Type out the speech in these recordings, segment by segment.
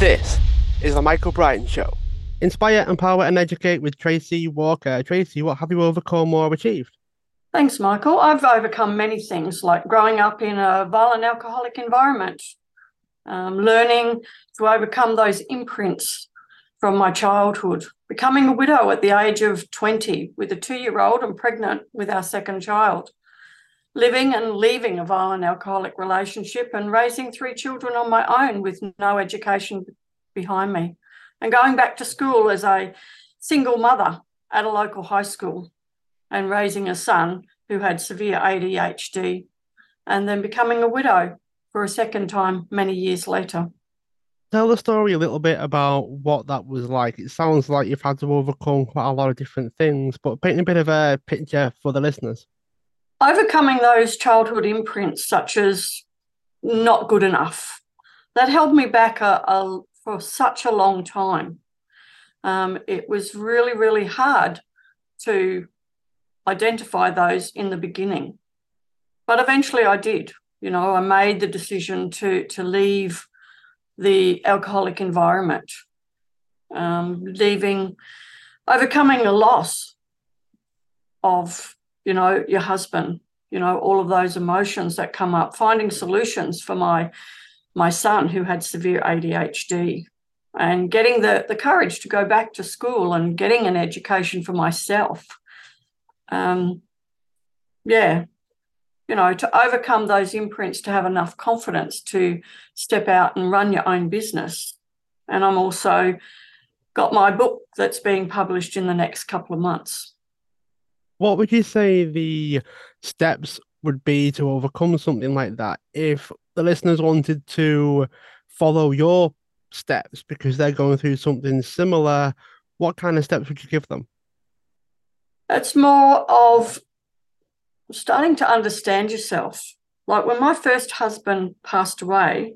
This is the Michael Brian Show. Inspire, empower, and educate with Tracey Walker. Tracey, what have you overcome or achieved? Thanks, Michael. I've overcome many things, like growing up in a violent alcoholic environment, um, learning to overcome those imprints from my childhood, becoming a widow at the age of 20 with a two year old and pregnant with our second child, living and leaving a violent alcoholic relationship and raising three children on my own with no education behind me, and going back to school as a single mother at a local high school and raising a son who had severe ADHD, and then becoming a widow for a second time many years later. Tell the story a little bit about what that was like. It sounds like you've had to overcome quite a lot of different things, but paint a bit of a picture for the listeners. Overcoming those childhood imprints, such as not good enough, that held me back a, a, for such a long time. Um, it was really, really hard to identify those in the beginning. But eventually I did. You know, I made the decision to to leave the alcoholic environment, um, leaving, overcoming a loss of, you know, your husband, you know, all of those emotions that come up, finding solutions for my my son who had severe ADHD and getting the, the courage to go back to school and getting an education for myself. Um, yeah, you know, to overcome those imprints, to have enough confidence to step out and run your own business. And I'm also got my book that's being published in the next couple of months. What would you say the steps would be to overcome something like that if the listeners wanted to follow your steps because they're going through something similar? What kind of steps would you give them? It's more of starting to understand yourself. Like when my first husband passed away,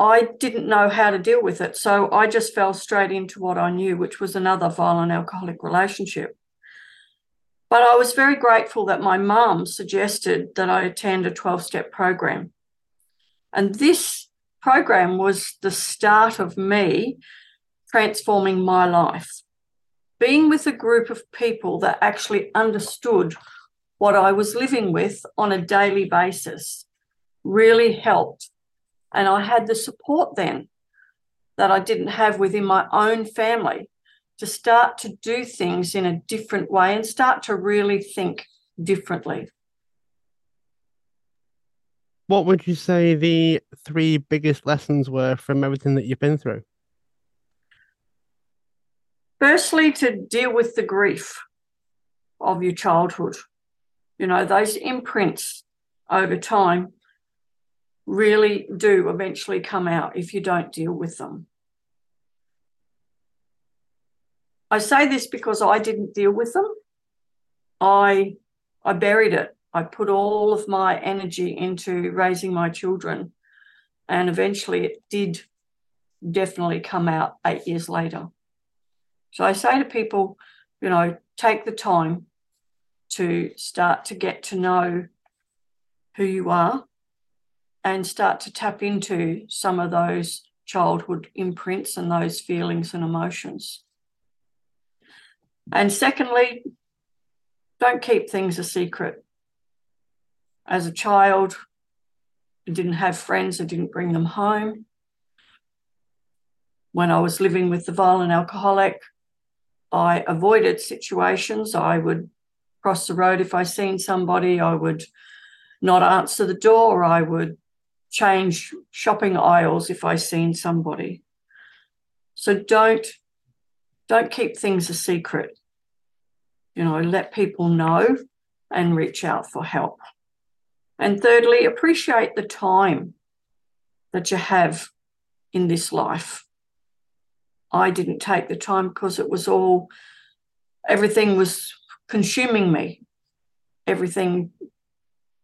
I didn't know how to deal with it. So I just fell straight into what I knew, which was another violent alcoholic relationship. But I was very grateful that my mum suggested that I attend a 12 step program. And this program was the start of me transforming my life. Being with a group of people that actually understood what I was living with on a daily basis really helped. And I had the support then that I didn't have within my own family to start to do things in a different way and start to really think differently. What would you say the three biggest lessons were from everything that you've been through? Firstly, to deal with the grief of your childhood you know, those imprints over time really do eventually come out if you don't deal with them. I say this because I didn't deal with them. I I buried it. I put all of my energy into raising my children. And eventually it did definitely come out eight years later. So I say to people, you know, take the time to start to get to know who you are and start to tap into some of those childhood imprints and those feelings and emotions. And secondly, don't keep things a secret. As a child, I didn't have friends, I didn't bring them home. When I was living with the violent alcoholic, I avoided situations. I would cross the road. If I seen somebody, I would not answer the door. I would change shopping aisles if I seen somebody. So don't don't keep things a secret. You know, let people know and reach out for help. And thirdly, appreciate the time that you have in this life. I didn't take the time because it was all everything was consuming me. Everything,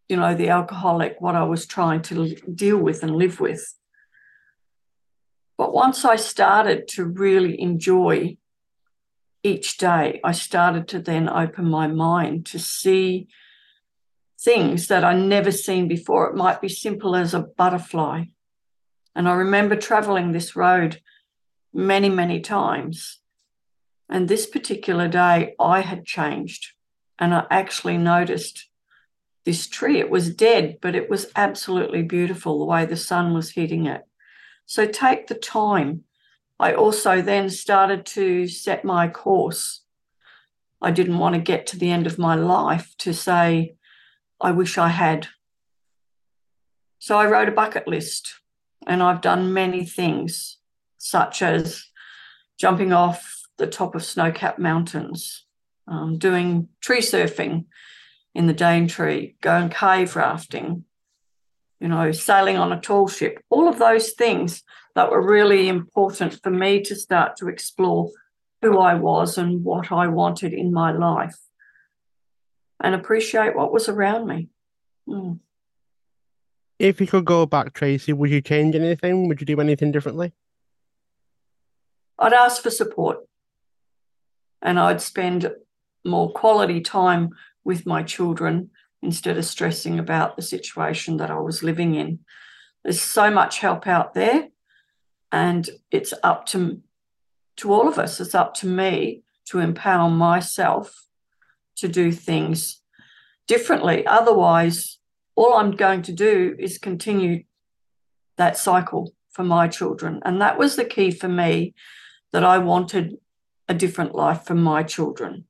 you know, the alcoholic, what I was trying to deal with and live with. But once I started to really enjoy each day, I started to then open my mind to see things that I never seen before. It might be simple as a butterfly. And I remember traveling this road many, many times. And this particular day, I had changed. And I actually noticed this tree. It was dead, but it was absolutely beautiful the way the sun was hitting it. So take the time. I also then started to set my course. I didn't want to get to the end of my life to say, I wish I had. So I wrote a bucket list and I've done many things, such as jumping off the top of snow capped mountains, um, doing tree surfing in the Daintree, going cave rafting, you know, sailing on a tall ship, all of those things that were really important for me to start to explore who I was and what I wanted in my life and appreciate what was around me. Mm. If you could go back, Tracey, would you change anything? Would you do anything differently? I'd ask for support and I'd spend more quality time with my children instead of stressing about the situation that I was living in. There's so much help out there, and it's up to to all of us. It's up to me to empower myself to do things differently. Otherwise, all I'm going to do is continue that cycle for my children. And that was the key for me that I wanted a different life for my children.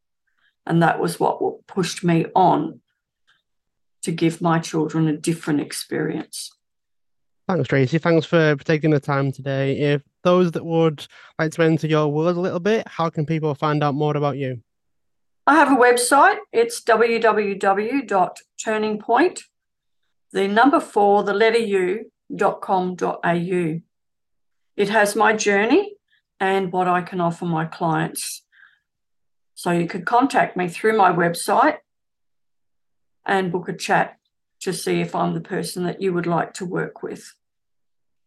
And that was what pushed me on to give my children a different experience. Thanks, Tracey. Thanks for taking the time today. If those that would like to enter your world a little bit, how can people find out more about you? I have a website. It's www.turningpoint, the number four, the letter U, dot com dot au. It has my journey and what I can offer my clients. So you could contact me through my website and book a chat to see if I'm the person that you would like to work with.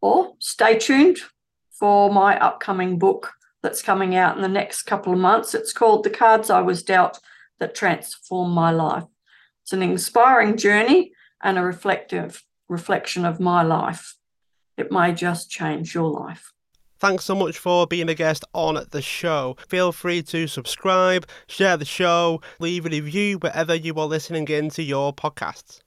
Or stay tuned for my upcoming book that's coming out in the next couple of months. It's called The Cards I Was Dealt That Transformed My Life. It's an inspiring journey and a reflective reflection of my life. It may just change your life. Thanks so much for being a guest on the show. Feel free to subscribe, share the show, leave a review wherever you are listening into your podcasts.